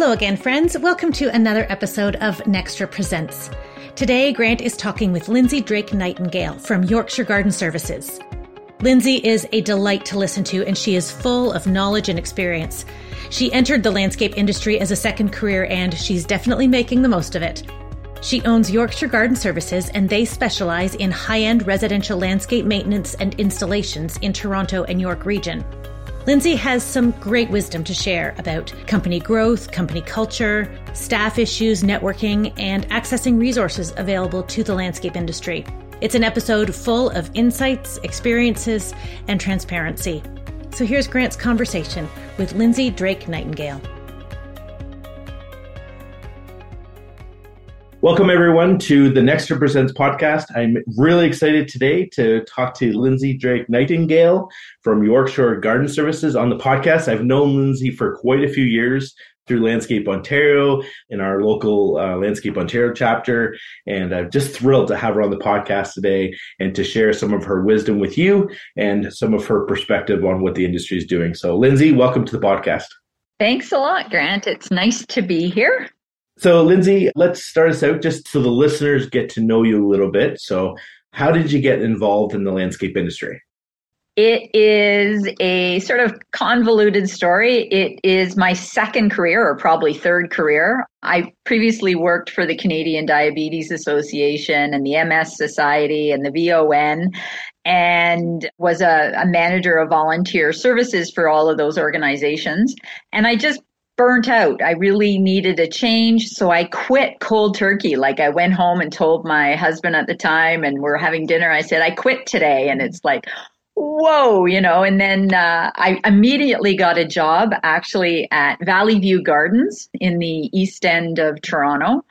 Hello again, friends. Welcome to another episode of Nextra Presents. Today, Grant is talking with Lindsay Drake Nightingale from Yorkshire Garden Services. Lindsay is a delight to listen to, and she is full of knowledge and experience. She entered the landscape industry as a second career, and she's definitely making the most of it. She owns Yorkshire Garden Services, and they specialize in high end residential landscape maintenance and installations in Toronto and York region. Lindsay has some great wisdom to share about company growth, company culture, staff issues, networking, and accessing resources available to the landscape industry. It's an episode full of insights, experiences, and transparency. So here's Grant's conversation with Lindsay Drake Nightingale. Welcome, everyone, to the Nextra Presents podcast. I'm really excited today to talk to Lindsay Drake Nightingale from Yorkshire Garden Services on the podcast. I've known Lindsay for quite a few years through Landscape Ontario in our local uh, Landscape Ontario chapter. And I'm just thrilled to have her on the podcast today and to share some of her wisdom with you and some of her perspective on what the industry is doing. So, Lindsay, welcome to the podcast. Thanks a lot, Grant. It's nice to be here. So, Lindsay, let's start us out just so the listeners get to know you a little bit. So, how did you get involved in the landscape industry? It is a sort of convoluted story. It is my second career, or probably third career. I previously worked for the Canadian Diabetes Association and the MS Society and the VON and was a, a, manager of volunteer services for all of those organizations. And I just burnt out. I really needed a change. So I quit cold turkey. Like I went home and told my husband at the time, and we're having dinner. I said, I quit today. And it's like, whoa, you know, and then uh, I immediately got a job actually at Valley View Gardens in the east end of Toronto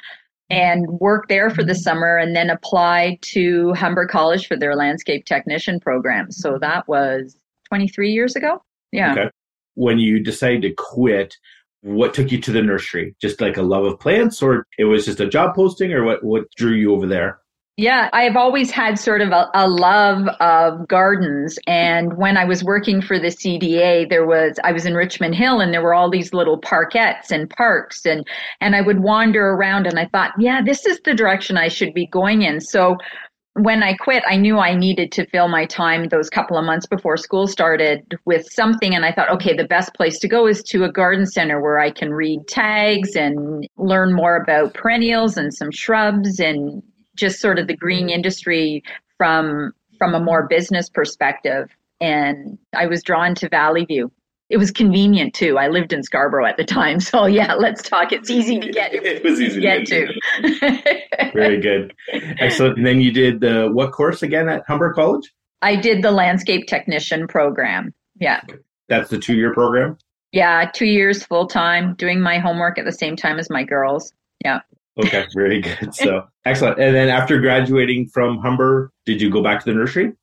and worked there for the summer and then applied to Humber College for their landscape technician program. So that was 23 years ago. Yeah. Okay. When you decided to quit, what took you to the nursery? Just like a love of plants, or it was just a job posting, or what, what drew you over there? Yeah, I've always had sort of a, a, love of gardens. And when I was working for the CDA, there was, I was in Richmond Hill and there were all these little parkettes and parks and, and I would wander around and I thought, yeah, this is the direction I should be going in. So when I quit, I knew I needed to fill my time those couple of months before school started with something. And I thought, okay, the best place to go is to a garden center where I can read tags and learn more about perennials and some shrubs and just sort of the green industry from, from a more business perspective. And I was drawn to Valley View it was convenient too. I lived in Scarborough at the time, so yeah, let's talk. It's easy to get. it was easy to get to. Very good, excellent. And then you did the what course again at Humber College? I did the landscape technician program. Yeah, that's the two-year program. Yeah, two years full time, doing my homework at the same time as my girls. Yeah. Okay, very good. So excellent. And then after graduating from Humber, did you go back to the nursery?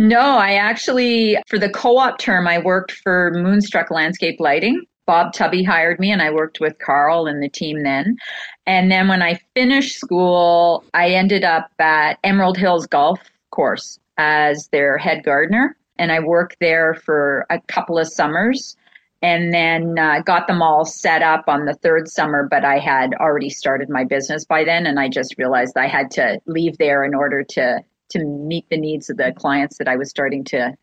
No, I actually, for the co op term, I worked for Moonstruck Landscape Lighting. Bob Tubby hired me, and I worked with Carl and the team then. And then when I finished school, I ended up at Emerald Hills Golf Course as their head gardener. And I worked there for a couple of summers and then uh, got them all set up on the third summer but i had already started my business by then and i just realized i had to leave there in order to to meet the needs of the clients that I was starting to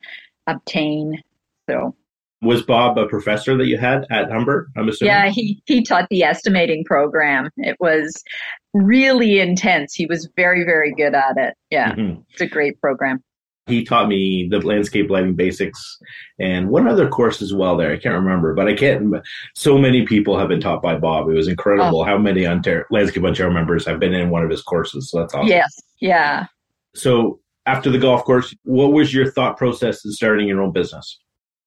obtain. So was Bob a professor that you had at Humber? I'm assuming. Yeah, he he taught the estimating program. It was really intense. He was very very good at it. Yeah, mm-hmm. it's a great program. He taught me the landscape lighting basics and one other course as well. There, I can't remember, but I can't. So many people have been taught by Bob. It was incredible oh. how many Ontario, landscape Ontario members have been in one of his courses. So that's awesome. Yes, yeah, so after the golf course, what was your thought process in starting your own business?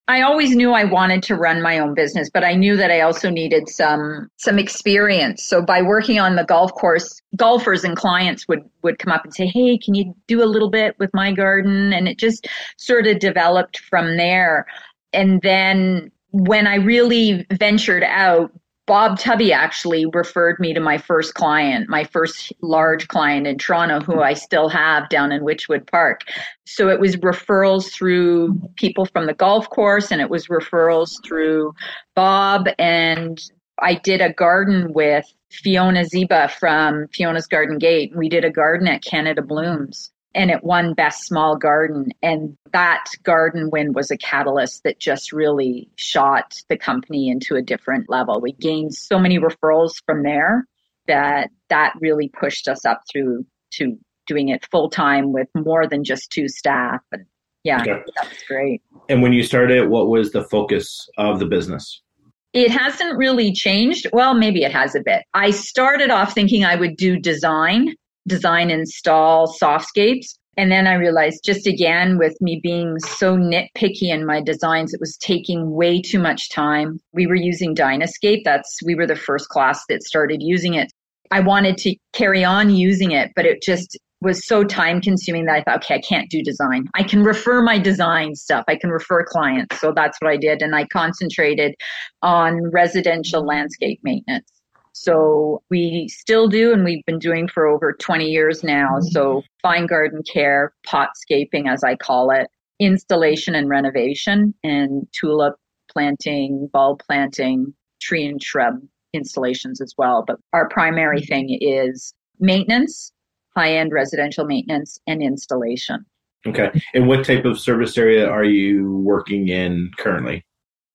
I always knew I wanted to run my own business, but I knew that I also needed some some experience. So by working on the golf course, golfers and clients would would come up and say, "Hey, can you do a little bit with my garden?" And it just sort of developed from there. And then when I really ventured out, Bob Tubby actually referred me to my first client, my first large client in Toronto, who I still have down in Wychwood Park. So it was referrals through people from the golf course and it was referrals through Bob and I did a garden with Fiona Ziba from Fiona's Garden Gate. We did a garden at Canada Blooms and it won Best Small Garden. And that garden win was a catalyst that just really shot the company into a different level. We gained so many referrals from there that that really pushed us up through to doing it full time with more than just two staff. And yeah, okay. that's great. And when you started, what was the focus of the business? It hasn't really changed. Well, maybe it has a bit. I started off thinking I would do design, design install softscapes. And then I realized just again with me being so nitpicky in my designs, it was taking way too much time. We were using Dynascape. That's, we were the first class that started using it. I wanted to carry on using it, but it just was so time consuming that I thought, okay, I can't do design. I can refer my design stuff. I can refer clients. So that's what I did. And I concentrated on residential landscape maintenance. So we still do, and we've been doing for over 20 years now. Mm-hmm. So fine garden care, potscaping, as I call it, installation and renovation, and tulip planting, bulb planting, tree and shrub installations as well. But our primary mm-hmm. thing is maintenance high end residential maintenance and installation. Okay. And what type of service area are you working in currently?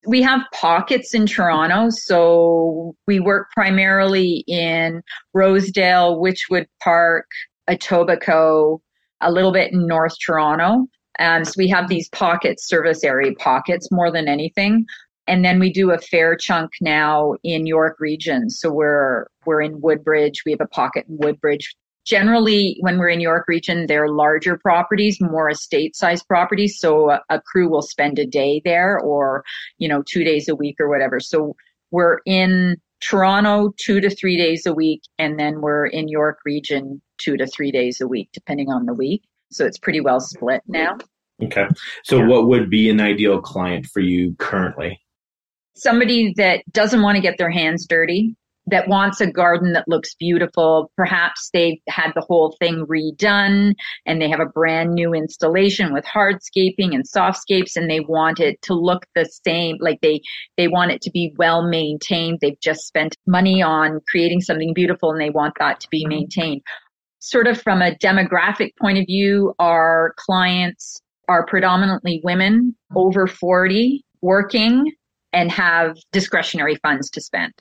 We have pockets in Toronto. So we work primarily in Rosedale, Wychwood Park, Etobicoke, a little bit in North Toronto. And so we have these pockets, service area pockets more than anything. And then we do a fair chunk now in York region. So we're we're in Woodbridge. We have a pocket in Woodbridge generally when we're in York region, they're larger properties, more estate sized properties. So a, a, crew will spend a day there or, you know, two days a week or whatever. So we're in Toronto two to three days a week. And then we're in York region two to three days a week, depending on the week. So it's pretty well split now. Okay. So yeah. what would be an ideal client for you currently? Somebody that doesn't want to get their hands dirty, that wants a garden that looks beautiful. Perhaps they've had the whole thing redone and they have a brand new installation with hardscaping and softscapes and they want it to look the same. Like they, they want it to be well maintained. They've just spent money on creating something beautiful and they want that to be mm-hmm. maintained. Sort of from a demographic point of view, our clients are predominantly women over 40 working and have discretionary funds to spend.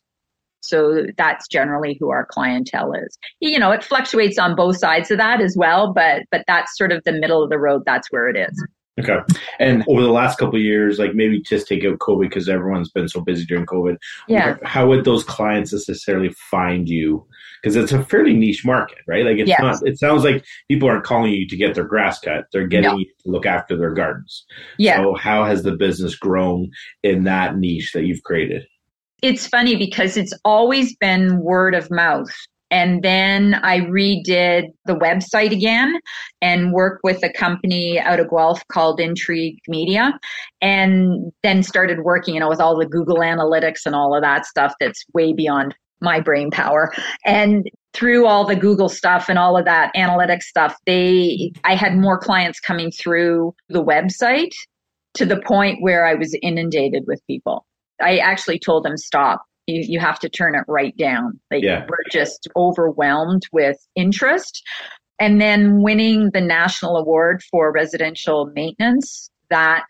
So that's generally who our clientele is. You know, it fluctuates on both sides of that as well, but but that's sort of the middle of the road. That's where it is. Okay. And over the last couple of years, like maybe just take out COVID because everyone's been so busy during COVID. Yeah. How would those clients necessarily find you? Because it's a fairly niche market, right? Like it's yes. not, it sounds like people aren't calling you to get their grass cut. They're getting no. you to look after their gardens. Yeah. So how has the business grown in that niche that you've created? It's funny because it's always been word of mouth. And then I redid the website again and worked with a company out of Guelph called Intrigue Media and then started working, you know, with all the Google Analytics and all of that stuff that's way beyond my brain power. And through all the Google stuff and all of that analytics stuff, they I had more clients coming through the website to the point where I was inundated with people. I actually told them stop. You, you have to turn it right down. Like yeah. we're just overwhelmed with interest. And then winning the national award for residential maintenance, that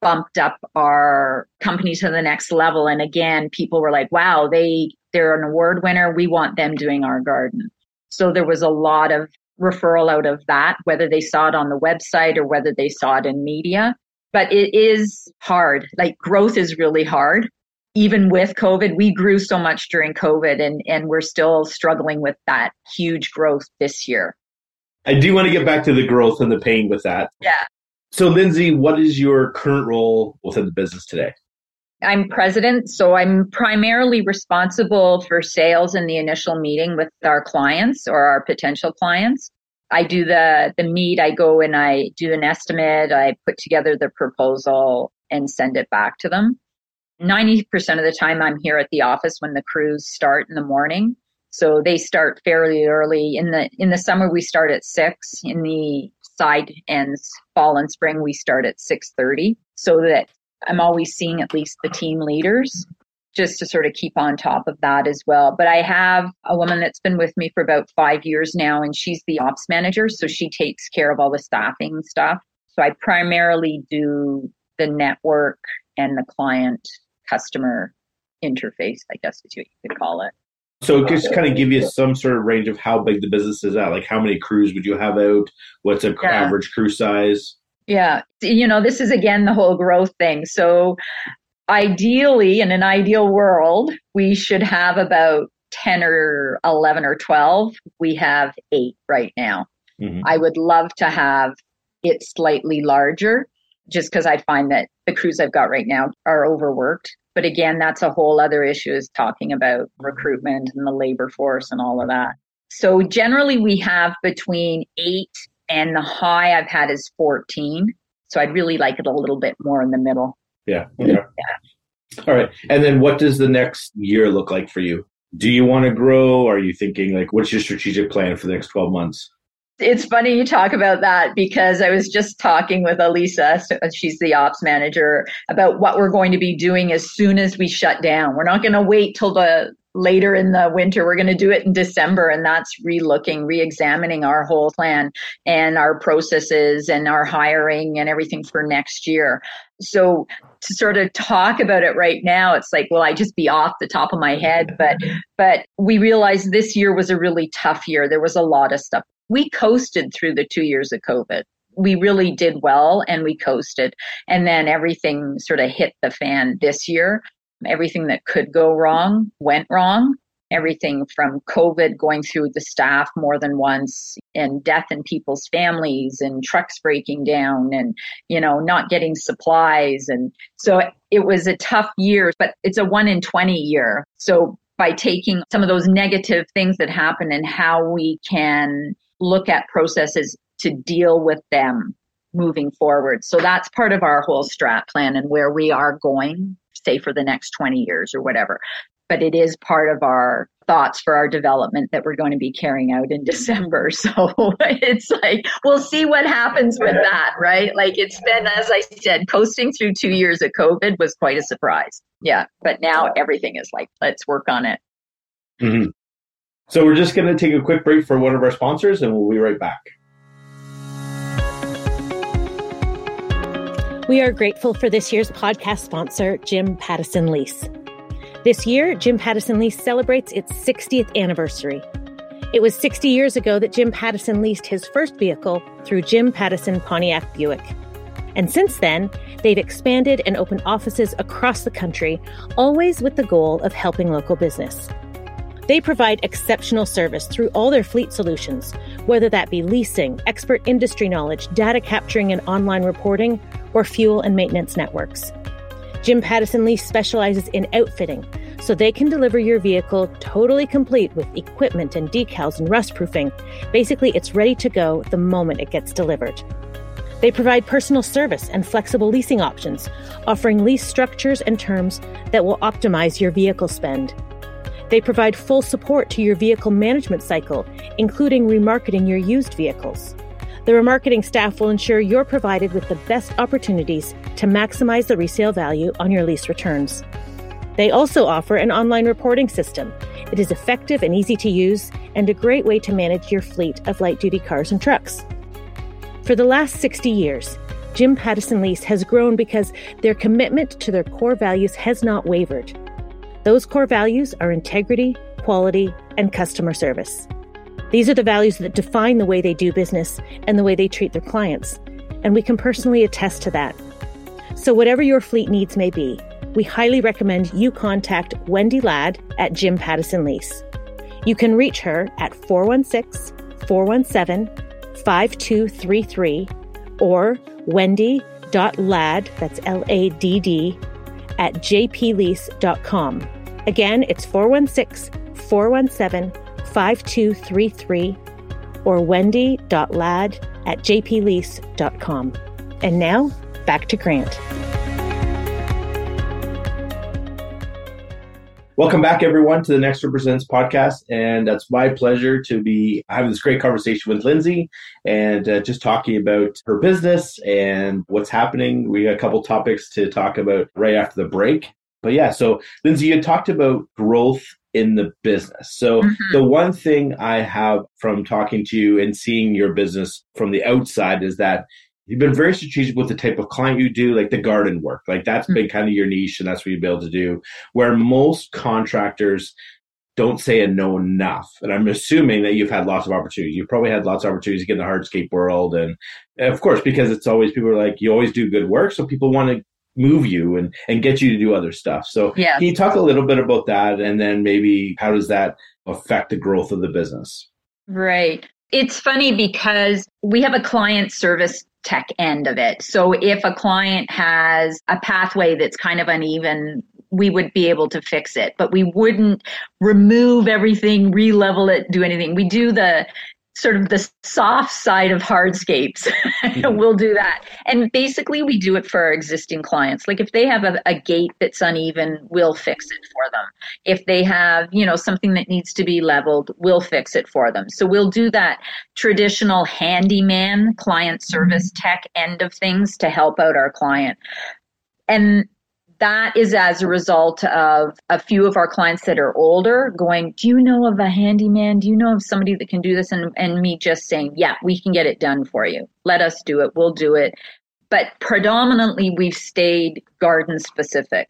bumped up our company to the next level. And again, people were like, wow, they, they're an award winner. We want them doing our garden. So there was a lot of referral out of that, whether they saw it on the website or whether they saw it in media but it is hard. Like growth is really hard. Even with COVID, we grew so much during COVID and, and we're still struggling with that huge growth this year. I do want to get back to the growth and the pain with that. Yeah. So, Lindsay, what is your current role within the business today? I'm president, so I'm primarily responsible for sales in the initial meeting with our clients or our potential clients. I do the the meet. I go and I do an estimate. I put together the proposal and send it back to them. Ninety percent of the time, I'm here at the office when the crews start in the morning. So they start fairly early. In the in the summer, we start at six. In the side ends, fall and spring, we start at six thirty. So that I'm always seeing at least the team leaders just to sort of keep on top of that as well. But I have a woman that's been with me for about five years now, and she's the ops manager. So she takes care of all the staffing stuff. So I primarily do the network and the client customer interface, I guess is what you could call it. So just kind of give you some sort of range of how big the business is at. Like how many crews would you have out? What's a yeah. average crew size? Yeah. You know, this is again the whole growth thing. So ideally, in an ideal world, we should have about 10 or 11 or 12. We have eight right now. Mm-hmm. I would love to have it slightly larger just because I find that the crews I've got right now are overworked. But again, that's a whole other issue is talking about recruitment and the labor force and all of that. So generally we have between eight and the high I've had is 14. So I'd really like it a little bit more in the middle. Yeah. Okay. yeah. All right. And then what does the next year look like for you? Do you want to grow? Are you thinking like what's your strategic plan for the next 12 months? It's funny you talk about that because I was just talking with Elisa, she's the ops manager, about what we're going to be doing as soon as we shut down. We're not going to wait till the later in the winter. We're going to do it in December, and that's relooking, re-examining our whole plan and our processes and our hiring and everything for next year. So to sort of talk about it right now, it's like, well, I just be off the top of my head, but but we realized this year was a really tough year. There was a lot of stuff we coasted through the two years of COVID. We really did well and we coasted. And then everything sort of hit the fan this year. Everything that could go wrong went wrong. Everything from COVID going through the staff more than once and death in people's families and trucks breaking down and, you know, not getting supplies. And so it was a tough year, but it's a one in 20 year. So by taking some of those negative things that happen and how we can look at processes to deal with them moving forward. So that's part of our whole strat plan and where we are going, say for the next 20 years or whatever. But it is part of our thoughts for our development that we're going to be carrying out in December. So it's like, we'll see what happens with that, right? Like it's been, as I said, coasting through two years of COVID was quite a surprise. Yeah. But now everything is like, let's work on it. Mm-hmm. So we're just going to take a quick break for one of our sponsors and we'll be right back. We are grateful for this year's podcast sponsor, Jim Pattison Lease. This year, Jim Pattison Lease celebrates its 60th anniversary. It was 60 years ago that Jim Pattison leased his first vehicle through Jim Pattison Pontiac Buick. And since then, they've expanded and opened offices across the country, always with the goal of helping local business. They provide exceptional service through all their fleet solutions, whether that be leasing, expert industry knowledge, data capturing and online reporting, or fuel and maintenance networks. Jim Pattison Lease specializes in outfitting, so they can deliver your vehicle totally complete with equipment and decals and rust proofing. Basically, it's ready to go the moment it gets delivered. They provide personal service and flexible leasing options, offering lease structures and terms that will optimize your vehicle spend. They provide full support to your vehicle management cycle, including remarketing your used vehicles. The remarketing staff will ensure you're provided with the best opportunities to maximize the resale value on your lease returns. They also offer an online reporting system. It is effective and easy to use and a great way to manage your fleet of light duty cars and trucks. For the last 60 years, Jim Pattison Lease has grown because their commitment to their core values has not wavered. Those core values are integrity, quality, and customer service. These are the values that define the way they do business and the way they treat their clients, and we can personally attest to that. So, whatever your fleet needs may be, we highly recommend you contact Wendy Ladd at Jim Pattison Lease. You can reach her at 416 417 5233 or wendy.ladd, that's L A D D, at jplease.com. Again, it's 416 417 5233 or wendy.ladd at jplease.com. And now, back to Grant. Welcome back, everyone, to the Nextra Presents podcast. And it's my pleasure to be having this great conversation with Lindsay and uh, just talking about her business and what's happening. We got a couple topics to talk about right after the break. But yeah, so Lindsay, you talked about growth in the business. So mm-hmm. the one thing I have from talking to you and seeing your business from the outside is that you've been very strategic with the type of client you do, like the garden work. Like that's mm-hmm. been kind of your niche and that's what you've been able to do. Where most contractors don't say a no enough. And I'm assuming that you've had lots of opportunities. You've probably had lots of opportunities to get in the hardscape world. And, and of course, because it's always people are like, you always do good work. So people want to move you and, and get you to do other stuff. So yeah. can you talk a little bit about that? And then maybe how does that affect the growth of the business? Right. It's funny because we have a client service tech end of it. So if a client has a pathway that's kind of uneven, we would be able to fix it, but we wouldn't remove everything, re-level it, do anything. We do the sort of the soft side of hardscapes. Mm-hmm. we'll do that. And basically we do it for our existing clients. Like if they have a, a, gate that's uneven, we'll fix it for them. If they have, you know, something that needs to be leveled, we'll fix it for them. So we'll do that traditional handyman client service mm-hmm. tech end of things to help out our client. And that is as a result of a few of our clients that are older going, Do you know of a handyman? Do you know of somebody that can do this? And, and me just saying, Yeah, we can get it done for you. Let us do it. We'll do it. But predominantly, we've stayed garden specific.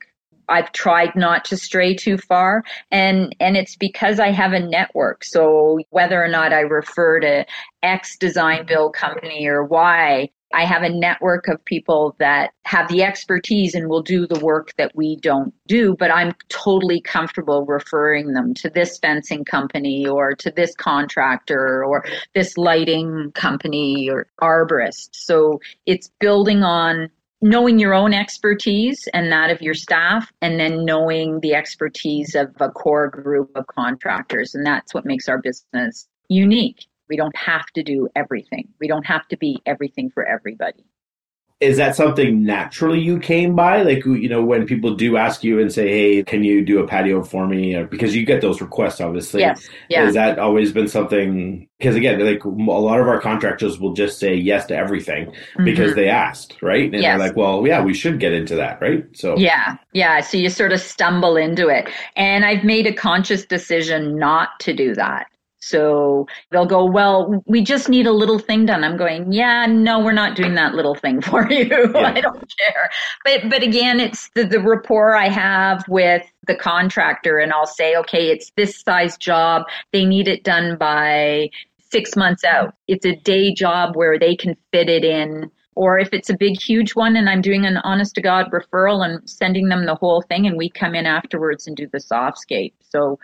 I've tried not to stray too far and and it's because I have a network. So whether or not I refer to X design build company or Y, I have a network of people that have the expertise and will do the work that we don't do, but I'm totally comfortable referring them to this fencing company or to this contractor or this lighting company or arborist. So it's building on knowing your own expertise and that of your staff and then knowing the expertise of a core group of contractors and that's what makes our business unique we don't have to do everything. We don't have to be everything for everybody. Is that something naturally you came by? Like, you know, when people do ask you and say, hey, can you do a patio for me? Because you get those requests, obviously. Yes. Yeah. Has that always been something? Because again, like a lot of our contractors will just say yes to everything mm-hmm. because they asked, right? And yes. they're like, well, yeah, we should get into that, right? So, yeah. Yeah. So you sort of stumble into it. And I've made a conscious decision not to do that. So they'll go, well, we just need a little thing done. I'm going, yeah, no, we're not doing that little thing for you. Yeah. I don't care. But, but again, it's the, the rapport I have with the contractor and I'll say, okay, it's this size job. They need it done by six months out. It's a day job where they can fit it in or if it's a big huge one and i'm doing an honest to god referral and sending them the whole thing and we come in afterwards and do the softscape so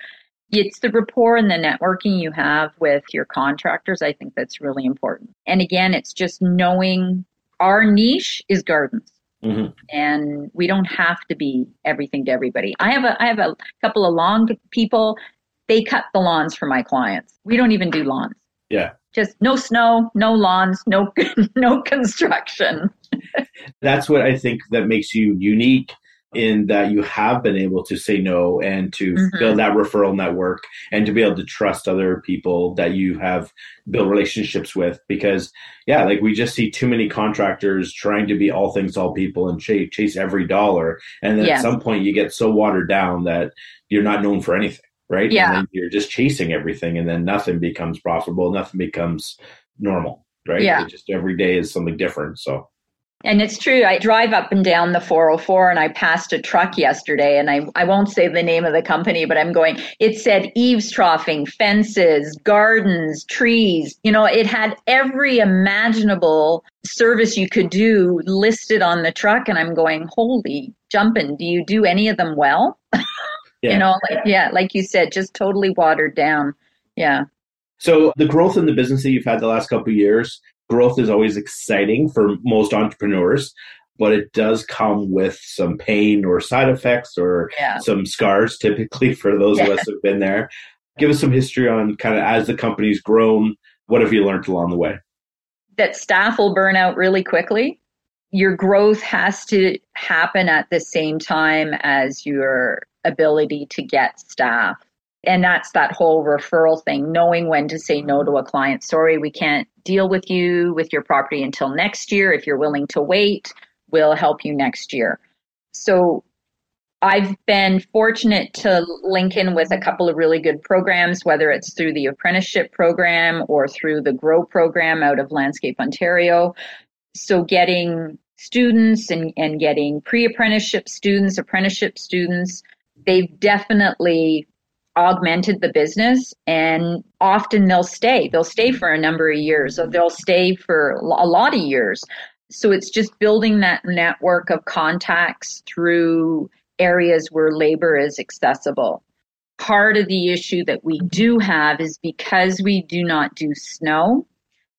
it's the rapport and the networking you have with your contractors. I think that's really important. And again, it's just knowing our niche is gardens. Mm-hmm. And we don't have to be everything to everybody. I have a I have a couple of lawn people. They cut the lawns for my clients. We don't even do lawns. Yeah. Just no snow, no lawns, no no construction. That's what I think that makes you unique in that you have been able to say no and to mm-hmm. build that referral network and to be able to trust other people that you have built relationships with because yeah like we just see too many contractors trying to be all things all people and chase, chase every dollar. And then at some point you get so watered down that you're not known for anything right? Yeah. you're just chasing everything and then nothing becomes profitable nothing becomes normal right? Yeah. It just every day is something different so and it's true. I drive up and down the 404 and I passed a truck yesterday and I, I won't say the name of the company, but I'm going, it said eavestroughing, fences, gardens, trees. You know, it had every imaginable service you could do listed on the truck. And I'm going, holy jumping, do you do any of them well? Yeah. you know, like, yeah, like you said, just totally watered down. Yeah. So the growth in the business that you've had the last couple of years, growth is always exciting for most entrepreneurs but it does come with some pain or side effects or yeah. some scars typically for those yeah. of us who've been there give us some history on kind of as the company's grown what have you learned along the way that staff will burn out really quickly your growth has to happen at the same time as your ability to get staff and that's that whole referral thing, knowing when to say no to a client. Sorry, we can't deal with you with your property until next year. If you're willing to wait, we'll help you next year. So I've been fortunate to link in with a couple of really good programs, whether it's through the apprenticeship program or through the GROW program out of Landscape Ontario. So getting students and, and getting pre-apprenticeship students, apprenticeship students, they've definitely augmented the business and often they'll stay. They'll stay for a number of years or they'll stay for a lot of years. So it's just building that network of contacts through areas where labor is accessible. Part of the issue that we do have is because we do not do snow,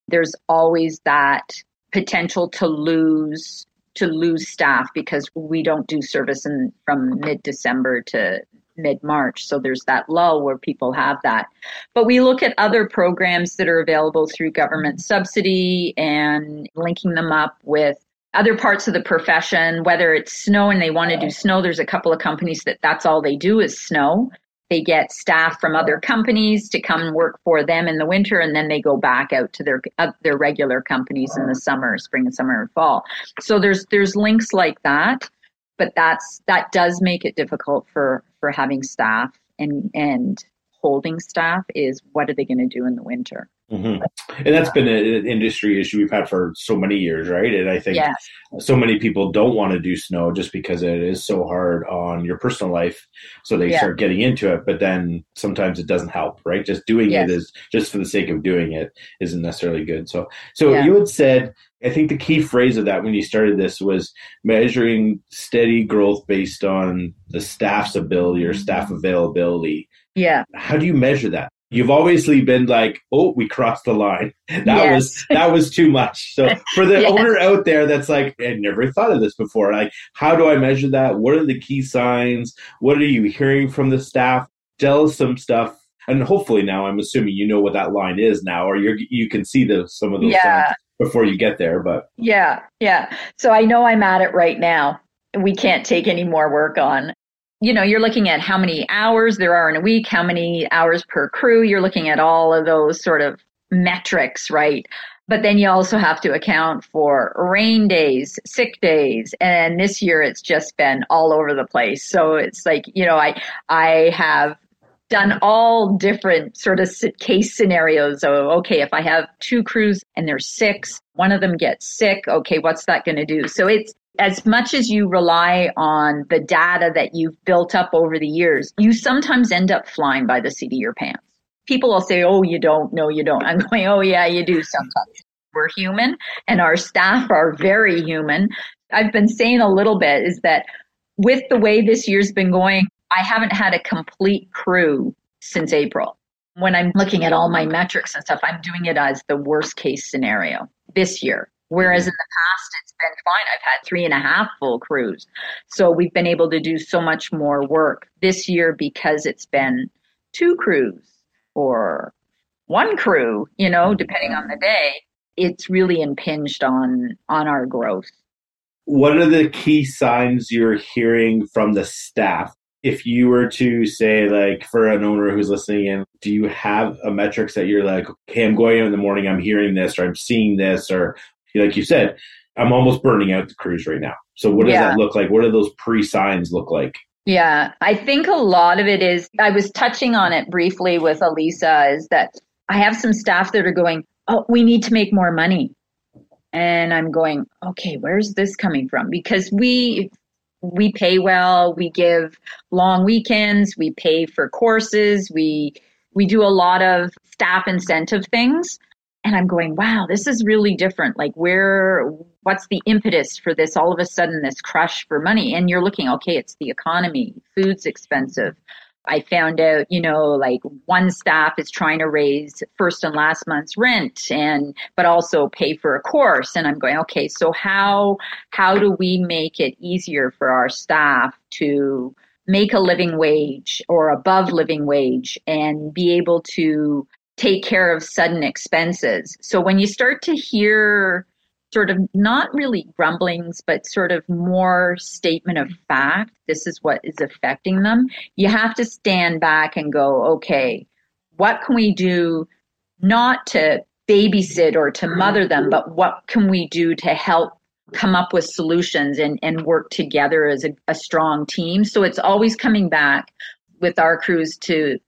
there's always that potential to lose to lose staff because we don't do service in, from mid December to mid March. So there's that lull where people have that. But we look at other programs that are available through government subsidy and linking them up with other parts of the profession, whether it's snow and they want to do snow, there's a couple of companies that that's all they do is snow. They get staff from other companies to come work for them in the winter, and then they go back out to their uh, their regular companies in the summer, spring and summer and fall. So there's there's links like that, but that's that does make it difficult for for having staff and and holding staff is what are they going to do in the winter. Mm-hmm. And that's been an industry issue we've had for so many years, right? And I think yes. so many people don't want to do snow just because it is so hard on your personal life. So they yeah. start getting into it, but then sometimes it doesn't help, right? Just doing yes. it is just for the sake of doing it isn't necessarily good. So, so yeah. you had said, I think the key phrase of that when you started this was measuring steady growth based on the staff's ability or staff availability. Yeah. How do you measure that? You've obviously been like, oh, we crossed the line. That yes. was that was too much. So for the yes. owner out there that's like, I never thought of this before. Like, how do I measure that? What are the key signs? What are you hearing from the staff? Tell us some stuff. And hopefully now I'm assuming you know what that line is now, or you you can see the some of those yeah. signs before you get there. But yeah, yeah. So I know I'm at it right now. We can't take any more work on you know, you're looking at how many hours there are in a week, how many hours per crew. You're looking at all of those sort of metrics, right? But then you also have to account for rain days, sick days, and this year it's just been all over the place. So it's like, you know, I I have done all different sort of case scenarios. So, okay, if I have two crews and there's six, one of them gets sick, okay, what's that going to do? So it's as much as you rely on the data that you've built up over the years, you sometimes end up flying by the seat of your pants. People will say, Oh, you don't. No, you don't. I'm going, Oh, yeah, you do sometimes. We're human and our staff are very human. I've been saying a little bit is that with the way this year's been going, I haven't had a complete crew since April. When I'm looking at all my metrics and stuff, I'm doing it as the worst case scenario this year. Whereas mm-hmm. in the past, it's been fine. I've had three and a half full crews. So we've been able to do so much more work this year because it's been two crews or one crew, you know, depending on the day. It's really impinged on on our growth. What are the key signs you're hearing from the staff? If you were to say, like, for an owner who's listening in, do you have a metrics that you're like, okay, I'm going in the morning, I'm hearing this, or I'm seeing this, or like you said, I'm almost burning out the crews right now. So what does yeah. that look like? What do those pre signs look like? Yeah, I think a lot of it is, I was touching on it briefly with Elisa, is that I have some staff that are going, oh, we need to make more money. And I'm going, okay, where's this coming from? Because we, we pay well, we give long weekends, we pay for courses, we, we do a lot of staff incentive things and I'm going, wow, this is really different. Like, where, what's the impetus for this all of a sudden, this crush for money? And you're looking, okay, it's the economy, food's expensive. I found out, you know, like one staff is trying to raise first and last month's rent and, but also pay for a course. And I'm going, okay, so how, how do we make it easier for our staff to make a living wage or above living wage and be able to take care of sudden expenses. So when you start to hear sort of not really grumblings, but sort of more statement of fact, this is what is affecting them, you have to stand back and go, okay, what can we do not to babysit or to mother them, but what can we do to help come up with solutions and, and work together as a, a strong team. So it's always coming back with our crews to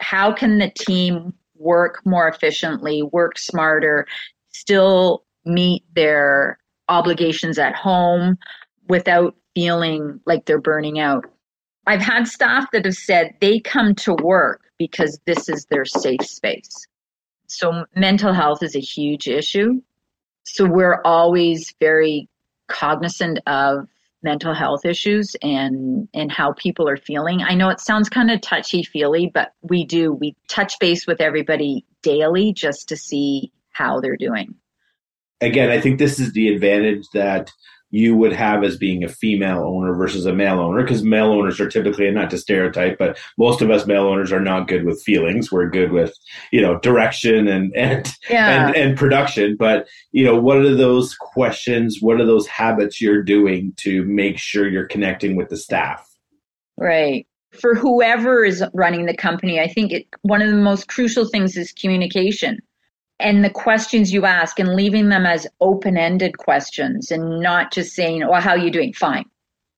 how can the team work more efficiently, work smarter, still meet their obligations at home without feeling like they're burning out. I've had staff that have said they come to work because this is their safe space. So mental health is a huge issue. So we're always very cognizant of mental health issues and and how people are feeling. I know it sounds kind of touchy feely, but we do. We touch base with everybody daily just to see how they're doing. Again, I think this is the advantage that you would have as being a female owner versus a male owner because male owners are typically not to stereotype but most of us male owners are not good with feelings. We're good with you know direction and and yeah. and, and production. But you know what are those questions? What are those habits you're doing to make sure you're connecting with the staff? Right. For whoever is running the company i think it, one of the most crucial things is communication and the questions you ask and leaving them as open-ended questions and not just saying, "Oh, how are you doing?" Fine.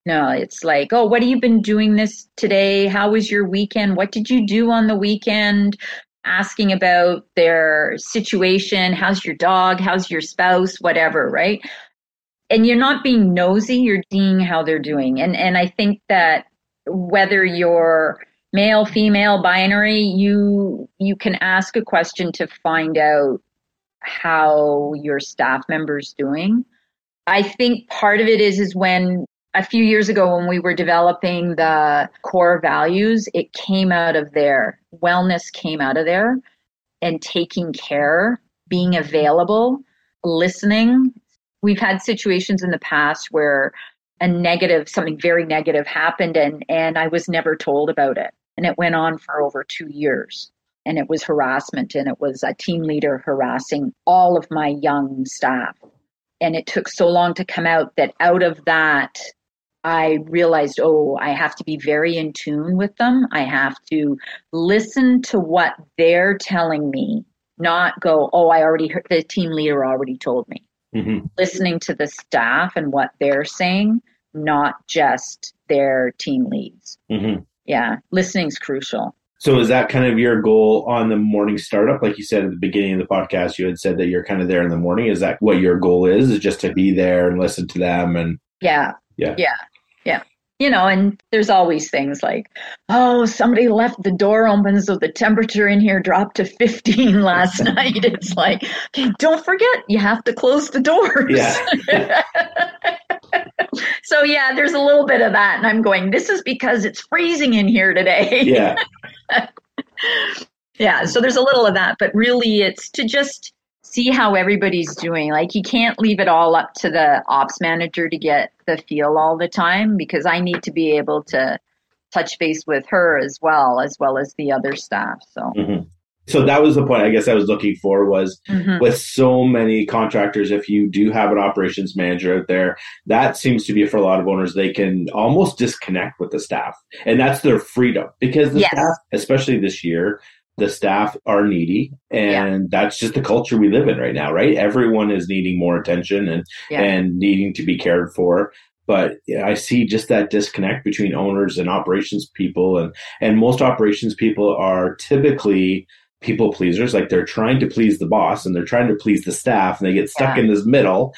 No, it's like, "Oh, what have you been doing this today? How was your weekend? What did you do on the weekend?" Asking about their situation, how's your dog, how's your spouse, whatever, right? And you're not being nosy, you're seeing how they're doing. And and I think that whether you're male female binary you you can ask a question to find out how your staff members doing. I think part of it is is when a few years ago when we were developing the core values it came out of there. Wellness came out of there and taking care being available listening. We've had situations in the past where a negative something very negative happened and and I was never told about it and it went on for over two years. And it was harassment, and it was a team leader harassing all of my young staff. And it took so long to come out that out of that, I realized, oh, I have to be very in tune with them. I have to listen to what they're telling me, not go, oh, I already heard the team leader already told me. Mm-hmm. Listening to the staff and what they're saying, not just their team leads. Mm-hmm yeah, listening is crucial. So is that kind of your goal on the morning startup? Like you said at the beginning of the podcast, you had said that you're kind of there in the morning. Is that what your goal is? Is just to be there and listen to them and Yeah. Yeah. Yeah. Yeah. You know, and there's always things like, oh, somebody left the door open so the temperature in here dropped to 15 last night. It's like, okay, don't forget, you have to close the doors. Yeah. so yeah, there's a little bit of that, and I'm going. This is because it's freezing in here today. Yeah. yeah. So there's a little of that, but really, it's to just see how everybody's doing. Like you can't leave it all up to the ops manager to get the feel all the time because I need to be able to touch base with her as well as well as the other staff. So. Mm-hmm so that was the point i guess i was looking for was mm-hmm. with so many contractors if you do have an operations manager out there that seems to be for a lot of owners they can almost disconnect with the staff and that's their freedom because the yes. staff especially this year the staff are needy and yeah. that's just the culture we live in right now right everyone is needing more attention and yeah. and needing to be cared for but I see just that disconnect between owners and operations people and and most operations people are typically people pleasers like they're trying to please the boss and they're trying to please the staff and they get stuck yeah. in this middle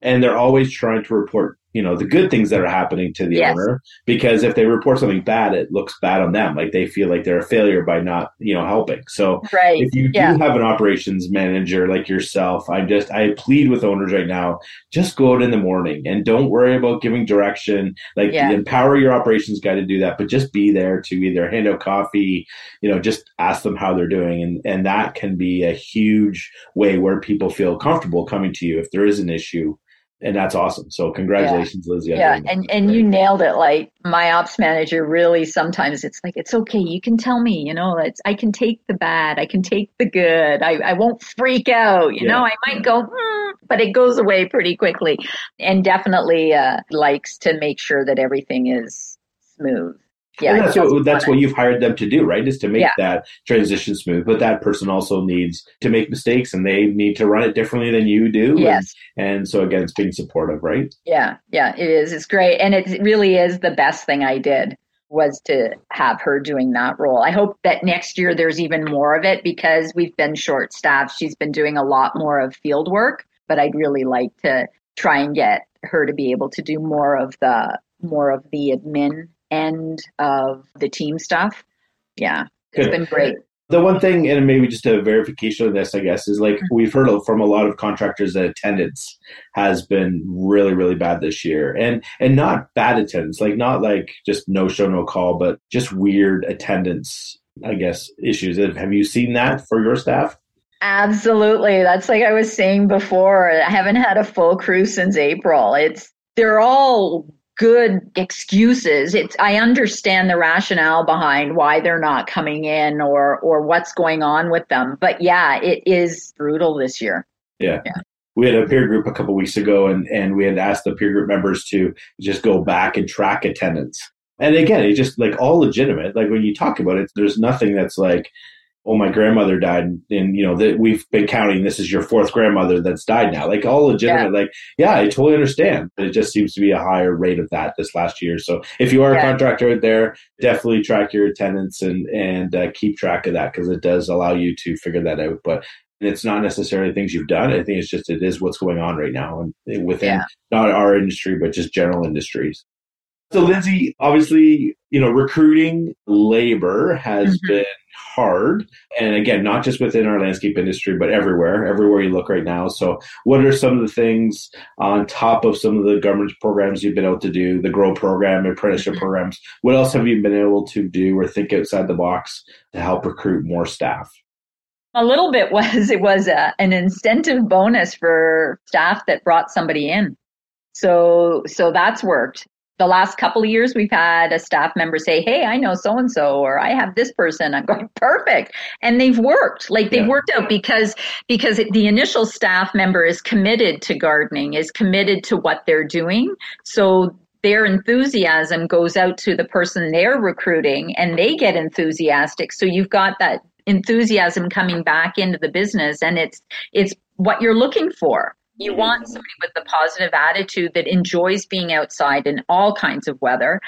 and they're always trying to report you know the good things that are happening to the yes. owner because if they report something bad it looks bad on them like they feel like they're a failure by not you know helping so right. if you yeah. do have an operations manager like yourself i just i plead with owners right now just go out in the morning and don't worry about giving direction like yeah. empower your operations guy to do that but just be there to either hand out coffee you know just ask them how they're doing and and that can be a huge way where people feel comfortable coming to you if there is an issue and that's awesome. So congratulations, yeah. Lizzie. Yeah, and and you nailed it. Like my ops manager, really. Sometimes it's like it's okay. You can tell me. You know, it's I can take the bad. I can take the good. I I won't freak out. You yeah. know, I might go, hmm, but it goes away pretty quickly. And definitely uh, likes to make sure that everything is smooth. Yeah, and that's what that's what you've hired them to do, right? Is to make Yeah. that transition smooth. But that person also needs to make mistakes, and they need to run it differently than you do. and- Yes. And, so again, it's being supportive, right? Yeah, yeah, it is. It's great. And it really is the best thing I did was to have her doing that role. I hope that next year there's even more of it because we've been short staffed. She's been doing a lot more of field work, but I'd really like to try and get her to be able to do more of the more of the admin end of the team stuff. Yeah. It's Good. been great. The one thing, and maybe just a verification of this, I guess, is like mm-hmm. we've heard from a lot of contractors that attendance has been really, really bad this year, and and not bad attendance, like not like just no show, no call, but just weird attendance, I guess, issues. Have you seen that for your staff? Absolutely. That's like I was saying before. I haven't had a full crew since April. It's they're all good excuses. It's I understand the rationale behind why they're not coming in or or what's going on with them. But yeah, it is brutal this year. Yeah. Yeah. We had a peer group a couple weeks ago, and, and we had asked the peer group members to just go back and track attendance. And again, it's just like all legitimate. Like when you talk about it, there's nothing that's like, oh, my grandmother died, and you know that we've been counting. This is your fourth grandmother that's died now. Like all legitimate. Like yeah, I totally understand. But it just seems to be a higher rate of that this last year. So if you are a contractor out there, definitely track your attendance and and uh, keep track of that because it does allow you to figure that out. But it's not necessarily things you've done. I think it's just it is what's going on right now and within Yeah. not our industry, but just general industries. So Lindsay, obviously, you know, recruiting labor has Mhm. been hard. And again, not just within our landscape industry, but everywhere, everywhere you look right now. So what are some of the things on top of some of the government programs you've been able to do, the GROW program, apprenticeship Mhm. programs? What else have you been able to do or think outside the box to help recruit more staff? A little bit was it was a, an incentive bonus for staff that brought somebody in. So so that's worked. The last couple of years we've had a staff member say, "Hey, I know so and so or I have this person." I'm going, "Perfect." And they've worked. Like they've Yeah. worked out because because the initial staff member is committed to gardening, is committed to what they're doing. So their enthusiasm goes out to the person they're recruiting and they get enthusiastic. So you've got that enthusiasm coming back into the business and it's it's what you're looking for. You mm-hmm. want somebody with a positive attitude that enjoys being outside in all kinds of weather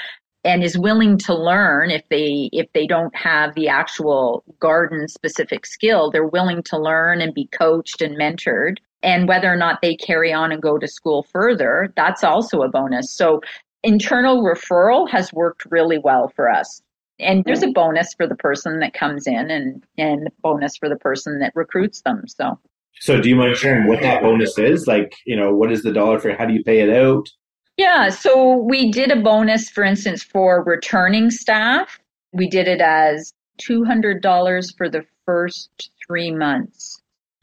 and is willing to learn if they if they don't have the actual garden specific skill, they're willing to learn and be coached and mentored. And whether or not they carry on and go to school further, that's also a bonus. So internal referral has worked really well for us. And there's a mm-hmm. bonus for the person that comes in and and bonus for the person that recruits them. So So do you mind sharing what that bonus is? Like, you know, what is the dollar for how do you pay it out? Yeah, so we did a bonus, for instance, for returning staff. We did it as $200 for the first three months.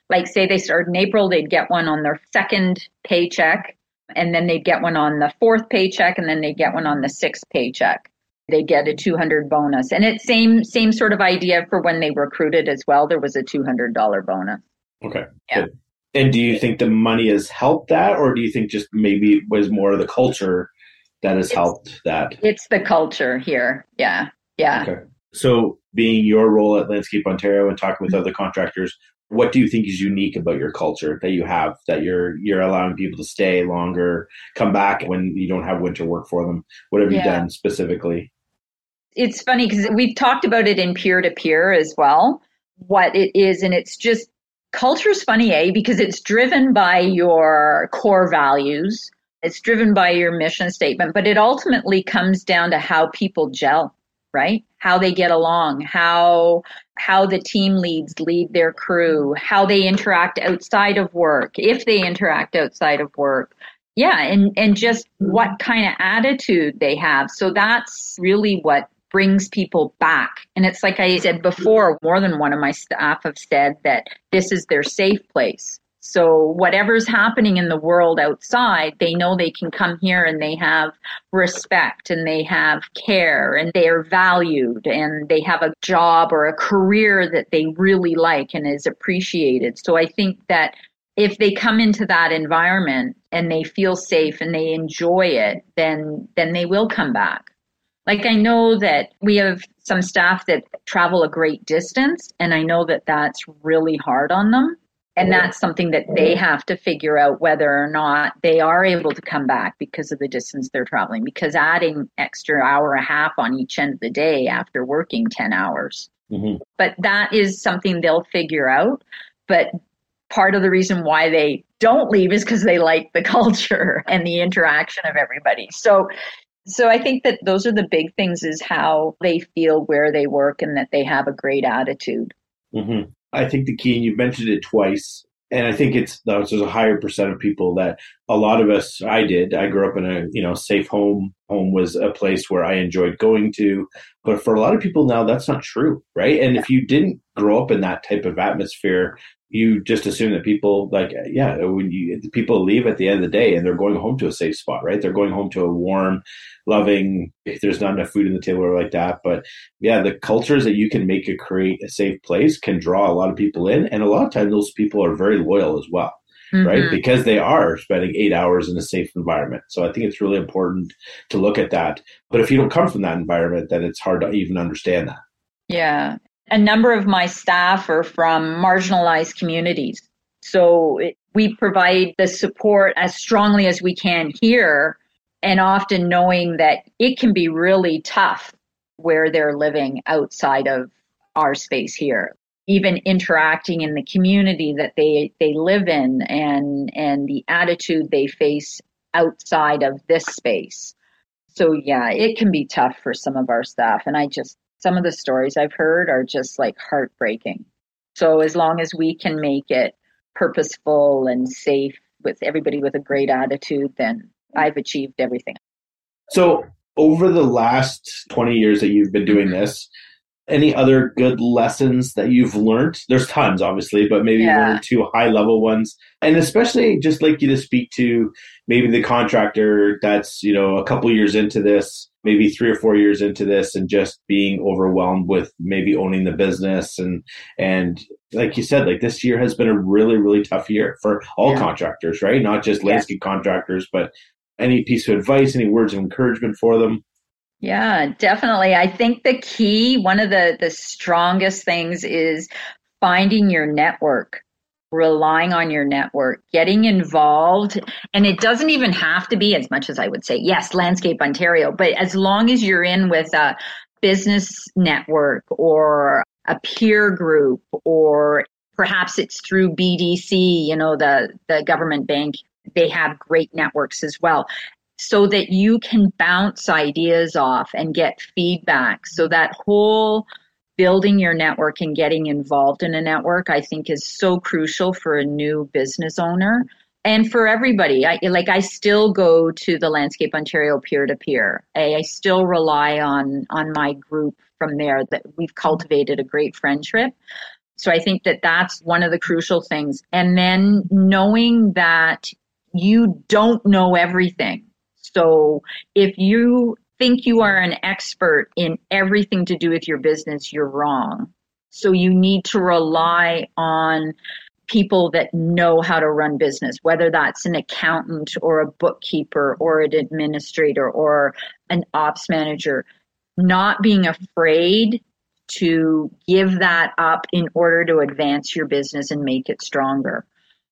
Like, say they started in April, they'd get one on their second paycheck, and then they'd get one on the fourth paycheck, and then they'd get one on the sixth paycheck. They get a 200 bonus. And it's same, same sort of idea for when they recruited as well. There was a $200 bonus. Okay. Yeah. Good. And do you think the money has helped that, or do you think just maybe it was more of the culture that has It's- helped that? It's the culture here. Yeah. Yeah. Okay. So, being your role at Landscape Ontario and talking with mm-hmm. other contractors, what do you think is unique about your culture that you have that you're you're allowing people to stay longer, come back when you don't have winter work for them? What have you Yeah. done specifically? it's funny because we've talked about it in peer to peer as well, what it is. And it's just culture's funny, eh? Because it's driven by your core values, it's driven by your mission statement, but it ultimately comes down to how people gel, right? How they get along, how how the team leads lead their crew, how they interact outside of work, if they interact outside of work. Yeah, and and just what kind of attitude they have. So that's really what brings people back. And it's like I said before, more than one of my staff have said that this is their safe place. So whatever's happening in the world outside, they know they can come here and they have respect and they have care and they are valued and they have a job or a career that they really like and is appreciated. So I think that if they come into that environment and they feel safe and they enjoy it, then then they will come back. Like I know that we have some staff that travel a great distance, and I know that that's really hard on them. And that's something that they have to figure out whether or not they are able to come back because of the distance they're traveling. Because adding extra hour and a half on each end of the day after working 10 hours. Mm-hmm. But that is something they'll figure out. But part of the reason why they don't leave is because they like the culture and the interaction of everybody. So so I think that those are the big things is how they feel where they work and that they have a great attitude. Mm-hmm. I think the key, and you've mentioned it twice, and I think it's there's a higher percent of people that a lot of us I did. I grew up in a you know safe home. Home was a place where I enjoyed going to, but for a lot of people now that's not true, right? And if you didn't grow up in that type of atmosphere, you just assume that people like yeah when you people leave at the end of the day and they're going home to a safe spot right? They're going home to a warm loving if there's not enough food in the table or like that. But yeah the cultures that you can make a create a safe place can draw a lot of people in. And a lot of times those people are very loyal as well mm-hmm. right because they are spending eight hours in a safe environment. So i think it's really important to look at that. But if you don't come from that environment then it's hard to even understand that. Yeah a number of my staff are from marginalized communities. So we provide the support as strongly as we can here, and often knowing that it can be really tough where they're living outside of our space here. Even interacting in the community that they, they live in and, and the attitude they face outside of this space. So, yeah, it can be tough for some of our staff. And I just some of the stories I've heard are just like heartbreaking. So as long as we can make it purposeful and safe with everybody with a great attitude, then I've achieved everything. So over the last 20 years that you've been doing this, any other good lessons that you've learned? There's tons, obviously, but maybe yeah. one or two high level ones. And especially just like you to speak to maybe the contractor that's, you know, a couple years into this, maybe three or four years into this and just being overwhelmed with maybe owning the business and, and like you said, like this year has been a really, really tough year for all yeah. contractors, right? Not just landscape yeah. contractors, but any piece of advice, any words of encouragement for them? Yeah, definitely. I think the key, one of the, the strongest things is finding your network, relying on your network, getting involved. And it doesn't even have to be as much as I would say, yes, Landscape Ontario, but as long as you're in with a business network or a peer group or perhaps it's through BDC, you know, the, the government bank they have great networks as well so that you can bounce ideas off and get feedback. So that whole building your network and getting involved in a network, I think is so crucial for a new business owner and for everybody. I like I still go to the Landscape Ontario peer to peer. I still rely on on my group from there that we've cultivated a great friendship. So I think that that's one of the crucial things. And then knowing that you don't know everything so if you think you are an expert in everything to do with your business, you're wrong. So you need to rely on people that know how to run business, whether that's an accountant or a bookkeeper or an administrator or an ops manager, not being afraid to give that up in order to advance your business and make it stronger.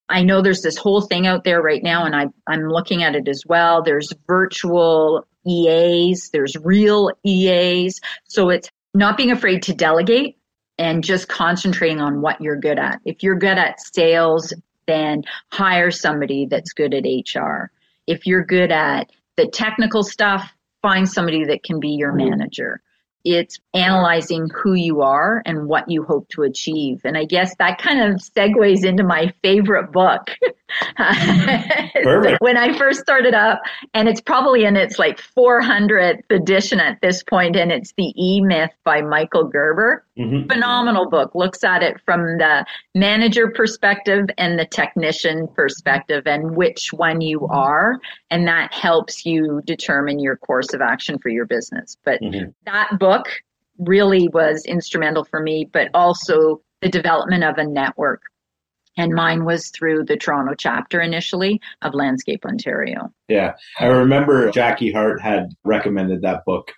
I know there's this whole thing out there right now, and I, I'm looking at it as well. There's virtual EAs, there's real EAs. So it's not being afraid to delegate and just concentrating on what you're good at. If you're good at sales, then hire somebody that's good at HR. If you're good at the technical stuff, find somebody that can be your manager it's analyzing who you are and what you hope to achieve. And I guess that kind of segues into my favorite book. when I first started up, and it's probably in its like 400th edition at this point, and it's The E Myth by Michael Gerber. Mm-hmm. Phenomenal book. Looks at it from the manager perspective and the technician perspective and which one you are. And that helps you determine your course of action for your business. But mm-hmm. that book book really was instrumental for me, but also the development of a network. And mine was through the Toronto chapter initially of Landscape Ontario. Yeah. I remember Jacki Hart had recommended that book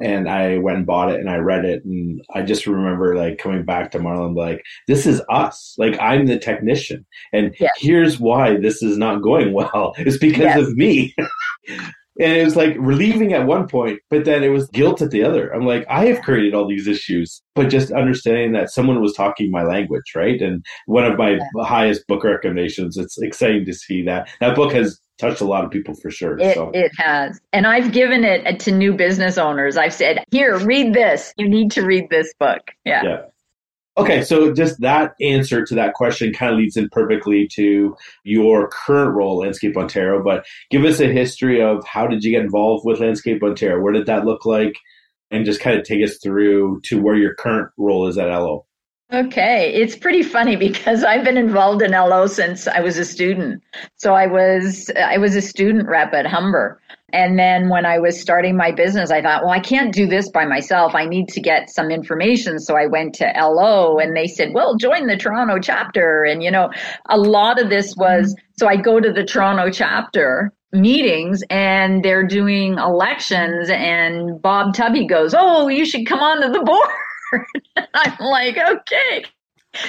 and I went and bought it and I read it and I just remember like coming back to Marlon like this is us like I'm the technician and yes. here's why this is not going well it's because yes. of me and it was like relieving at one point but then it was guilt at the other I'm like I have created all these issues but just understanding that someone was talking my language right and one of my yeah. highest book recommendations it's exciting to see that that book has touched a lot of people for sure. It, so. it has. And I've given it to new business owners. I've said, here, read this. You need to read this book. Yeah. Yeah. Okay, so just that answer to that question kind of leads in perfectly to your current role, Landscape Ontario. But give us a history of how did you get involved with Landscape Ontario? What did that look like? And just kind of take us through to where your current role is at LO. Okay, it's pretty funny because I've been involved in LO since I was a student. So I was I was a student rep at Humber. And then when I was starting my business, I thought, well, I can't do this by myself. I need to get some information. So I went to LO and they said, well, join the Toronto chapter. And, you know, a lot of this was, mm-hmm. so I go to the Toronto chapter meetings and they're doing elections and Bob Tubby goes, oh, you should come on to the board. I'm like, okay.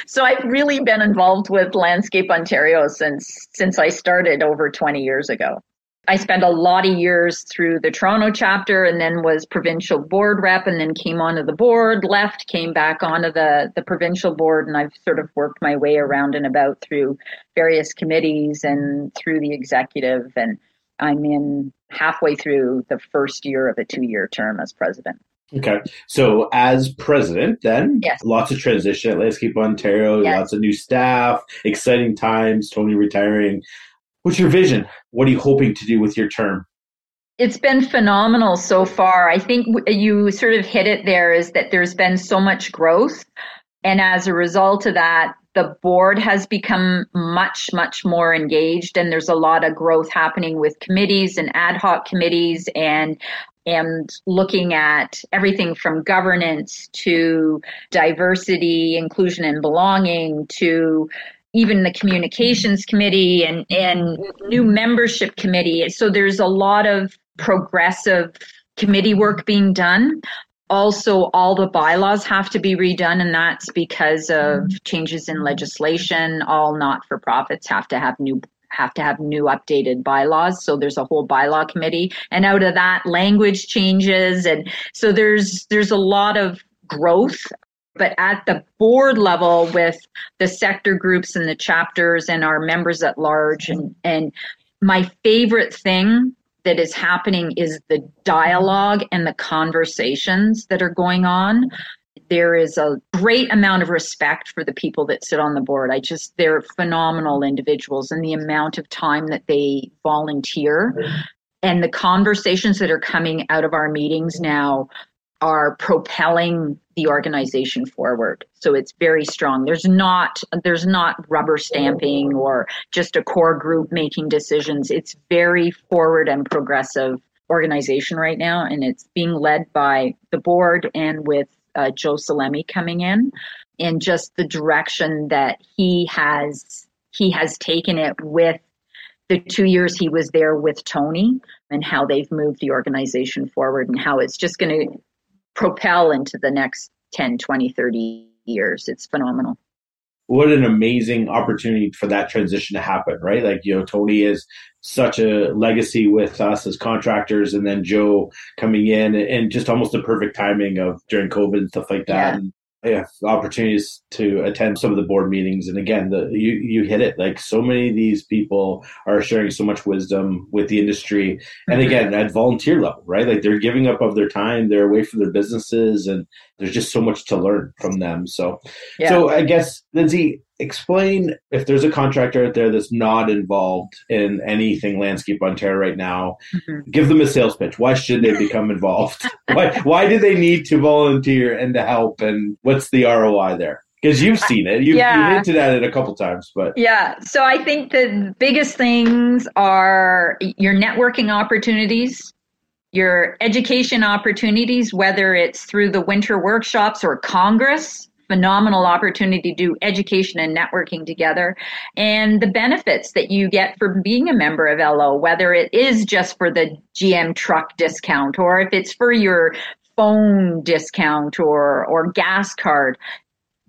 So I've really been involved with Landscape Ontario since since I started over 20 years ago. I spent a lot of years through the Toronto chapter and then was provincial board rep and then came onto the board, left, came back onto the, the provincial board, and I've sort of worked my way around and about through various committees and through the executive. And I'm in halfway through the first year of a two year term as president. Okay. So as president, then yes. lots of transition at Landscape Ontario, yes. lots of new staff, exciting times, Tony retiring. What's your vision? What are you hoping to do with your term? It's been phenomenal so far. I think you sort of hit it there is that there's been so much growth. And as a result of that, the board has become much, much more engaged, and there's a lot of growth happening with committees and ad hoc committees and and looking at everything from governance to diversity, inclusion, and belonging to even the communications committee and, and new membership committee. So there's a lot of progressive committee work being done. Also, all the bylaws have to be redone, and that's because of changes in legislation. All not for profits have to have new have to have new updated bylaws. So there's a whole bylaw committee. And out of that language changes. And so there's, there's a lot of growth. But at the board level with the sector groups and the chapters and our members at large and, and my favorite thing that is happening is the dialogue and the conversations that are going on. There is a great amount of respect for the people that sit on the board. I just, they're phenomenal individuals and the amount of time that they volunteer. Mm-hmm. And the conversations that are coming out of our meetings now are propelling the organization forward. So it's very strong. There's not there's not rubber stamping or just a core group making decisions. It's very forward and progressive organization right now and it's being led by the board and with uh, Joe Salemi coming in and just the direction that he has he has taken it with the two years he was there with Tony and how they've moved the organization forward and how it's just going to propel into the next 10, 20, 30 years. It's phenomenal. What an amazing opportunity for that transition to happen, right? Like, you know, Tony is such a legacy with us as contractors and then Joe coming in and just almost the perfect timing of during COVID and stuff like that. Yeah. And have opportunities to attend some of the board meetings. And again the you you hit it. Like so many of these people are sharing so much wisdom with the industry. And mm-hmm. again at volunteer level right? Like they're giving up of their time. They're away from their businesses. And there's just so much to learn from them. So yeah. so i guess lindsay explain if there's a contractor out there that's not involved in anything landscape ontario right now mm-hmm. give them a sales pitch. Why should they become involved? Why why do they need to volunteer and to help? And what's the roi there? Because you've seen it. You, yeah. you hinted at it a couple times but yeah. So i think the biggest things are your networking opportunities your education opportunities whether it's through the winter workshops or congress phenomenal opportunity to do education and networking together and the benefits that you get for being a member of LO, whether it is just for the GM truck discount or if it's for your phone discount or or gas card.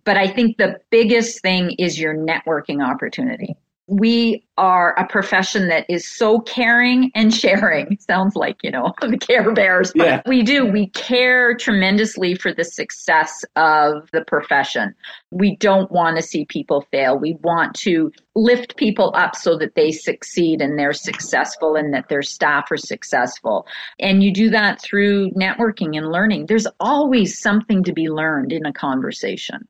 But I think the biggest thing is your networking opportunity we are a profession that is so caring and sharing. Sounds like, you know, the care bears. But yeah. we do. We care tremendously for the success of the profession. We don't want to see people fail. We want to lift people up so that they succeed and they're successful and that their staff are successful. And you do that through networking and learning. There's always something to be learned in a conversation.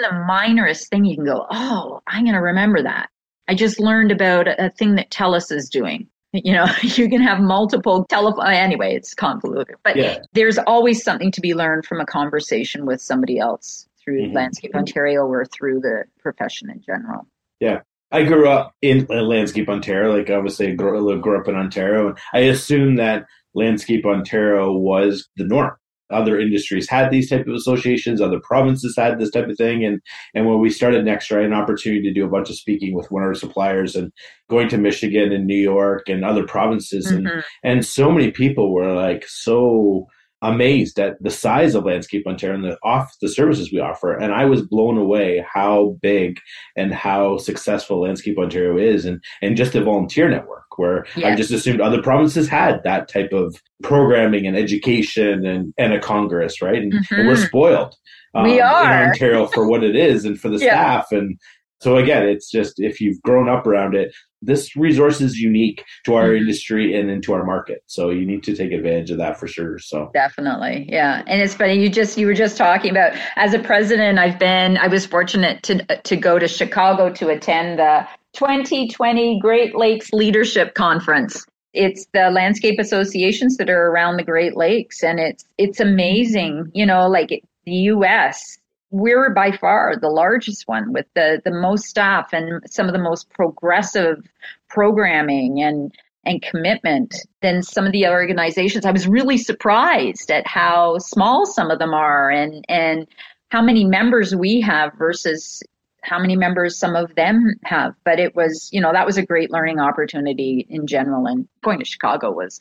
Even the minorest thing, you can go, oh, I'm going to remember that I just learned about a thing that TELUS is doing. You know, you can have multiple telephone. Anyway, it's convoluted, but yeah. there's always something to be learned from a conversation with somebody else through mm-hmm. Landscape Ontario or through the profession in general. Yeah. I grew up in Landscape Ontario. Like obviously, I grew, grew up in Ontario. I assume that Landscape Ontario was the norm other industries had these type of associations other provinces had this type of thing and and when we started Nextra an opportunity to do a bunch of speaking with one of our suppliers and going to michigan and new york and other provinces mm-hmm. and and so many people were like so amazed at the size of Landscape Ontario and the off the services we offer. And I was blown away how big and how successful Landscape Ontario is and, and just a volunteer network where I just assumed other provinces had that type of programming and education and, and a Congress, right? And, mm-hmm. and we're spoiled. Um, we are in Ontario for what it is and for the yeah. staff and so again, it's just if you've grown up around it, this resource is unique to our mm-hmm. industry and into our market. So you need to take advantage of that for sure. So definitely. Yeah. And it's funny. You just, you were just talking about as a president, I've been, I was fortunate to, to go to Chicago to attend the 2020 Great Lakes Leadership Conference. It's the landscape associations that are around the Great Lakes and it's, it's amazing, you know, like the US we're by far the largest one with the, the most staff and some of the most progressive programming and and commitment than some of the other organizations. I was really surprised at how small some of them are and and how many members we have versus how many members some of them have. But it was, you know, that was a great learning opportunity in general. And going to Chicago was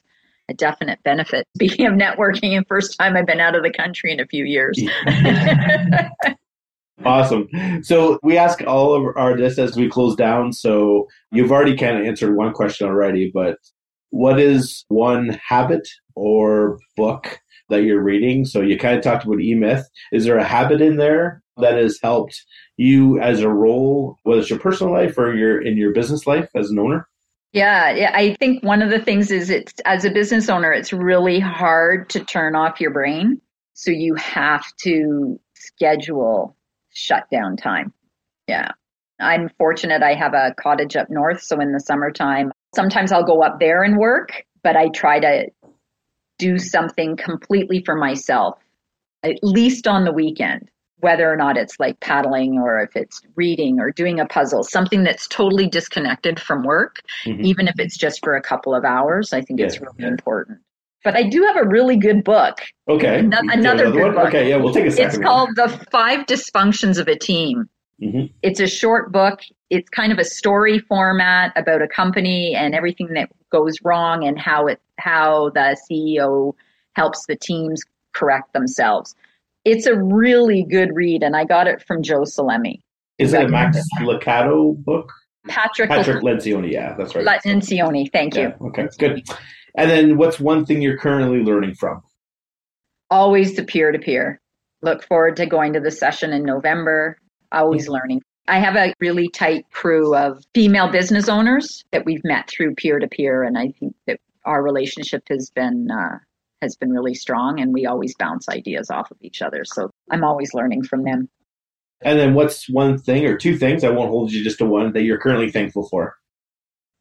a definite benefit. Speaking of networking, and first time I've been out of the country in a few years. awesome. So we ask all of our guests as we close down. So you've already kind of answered one question already, but what is one habit or book that you're reading? So you kind of talked about E Myth. Is there a habit in there that has helped you as a role, whether it's your personal life or your in your business life as an owner? Yeah, I think one of the things is it's as a business owner, it's really hard to turn off your brain. So you have to schedule shutdown time. Yeah. I'm fortunate I have a cottage up north, so in the summertime, sometimes I'll go up there and work, but I try to do something completely for myself, at least on the weekend whether or not it's like paddling or if it's reading or doing a puzzle, something that's totally disconnected from work, mm-hmm. even if it's just for a couple of hours, I think yeah. it's really yeah. important. But I do have a really good book. Okay. An- another, another, good one? book. Okay, yeah, we'll take a second. It's called The Five Dysfunctions of a Team. Mm-hmm. It's a short book. It's kind of a story format about a company and everything that goes wrong and how it how the CEO helps the teams correct themselves it's a really good read, and I got it from Joe Salemi. Is it a Max Lucado book? Patrick Patrick Lencioni, yeah, that's right. Lencioni, thank you. Yeah, okay, good. And then, what's one thing you're currently learning from? Always the peer to peer. Look forward to going to the session in November. Always mm-hmm. learning. I have a really tight crew of female business owners that we've met through peer to peer, and I think that our relationship has been uh, has been really strong and we always bounce ideas off of each other. So I'm always learning from them. And then what's one thing or two things, I won't hold you just to one, that you're currently thankful for?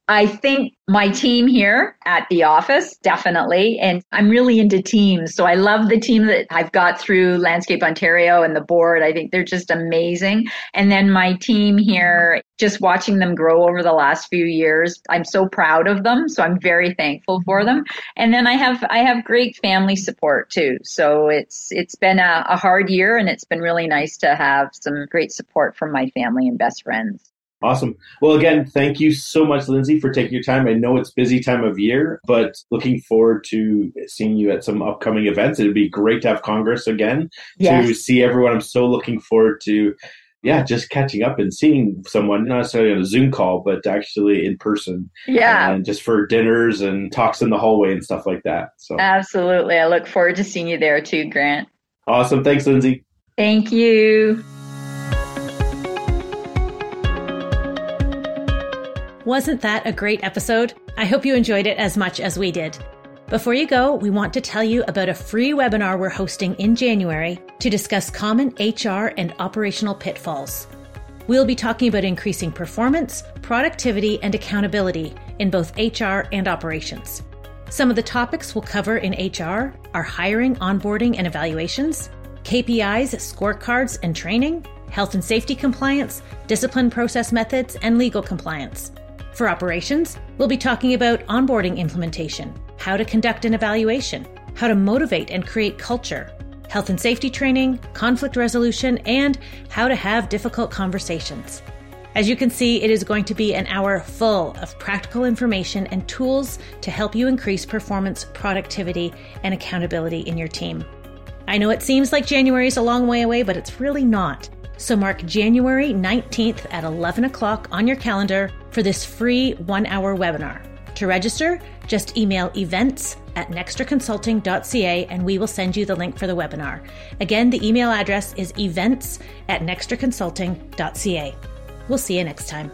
I think my team here at the office, definitely. And I'm really into teams. So I love the team that I've got through Landscape Ontario and the board. I think they're just amazing. And then my team here, just watching them grow over the last few years, I'm so proud of them. So I'm very thankful for them. And then I have, I have great family support too. So it's, it's been a, a hard year and it's been really nice to have some great support from my family and best friends. Awesome. Well, again, thank you so much, Lindsay, for taking your time. I know it's busy time of year, but looking forward to seeing you at some upcoming events. It'd be great to have Congress again yes. to see everyone. I'm so looking forward to, yeah, just catching up and seeing someone, not necessarily on a Zoom call, but actually in person. Yeah. And just for dinners and talks in the hallway and stuff like that. So absolutely. I look forward to seeing you there too, Grant. Awesome. Thanks, Lindsay. Thank you. Wasn't that a great episode? I hope you enjoyed it as much as we did. Before you go, we want to tell you about a free webinar we're hosting in January to discuss common HR and operational pitfalls. We'll be talking about increasing performance, productivity, and accountability in both HR and operations. Some of the topics we'll cover in HR are hiring, onboarding, and evaluations, KPIs, scorecards, and training, health and safety compliance, discipline process methods, and legal compliance. For operations, we'll be talking about onboarding implementation, how to conduct an evaluation, how to motivate and create culture, health and safety training, conflict resolution, and how to have difficult conversations. As you can see, it is going to be an hour full of practical information and tools to help you increase performance, productivity, and accountability in your team. I know it seems like January is a long way away, but it's really not. So mark January 19th at 11 o'clock on your calendar for this free one hour webinar. To register, just email events at nextraconsulting.ca and we will send you the link for the webinar. Again, the email address is events at nextraconsulting.ca. We'll see you next time.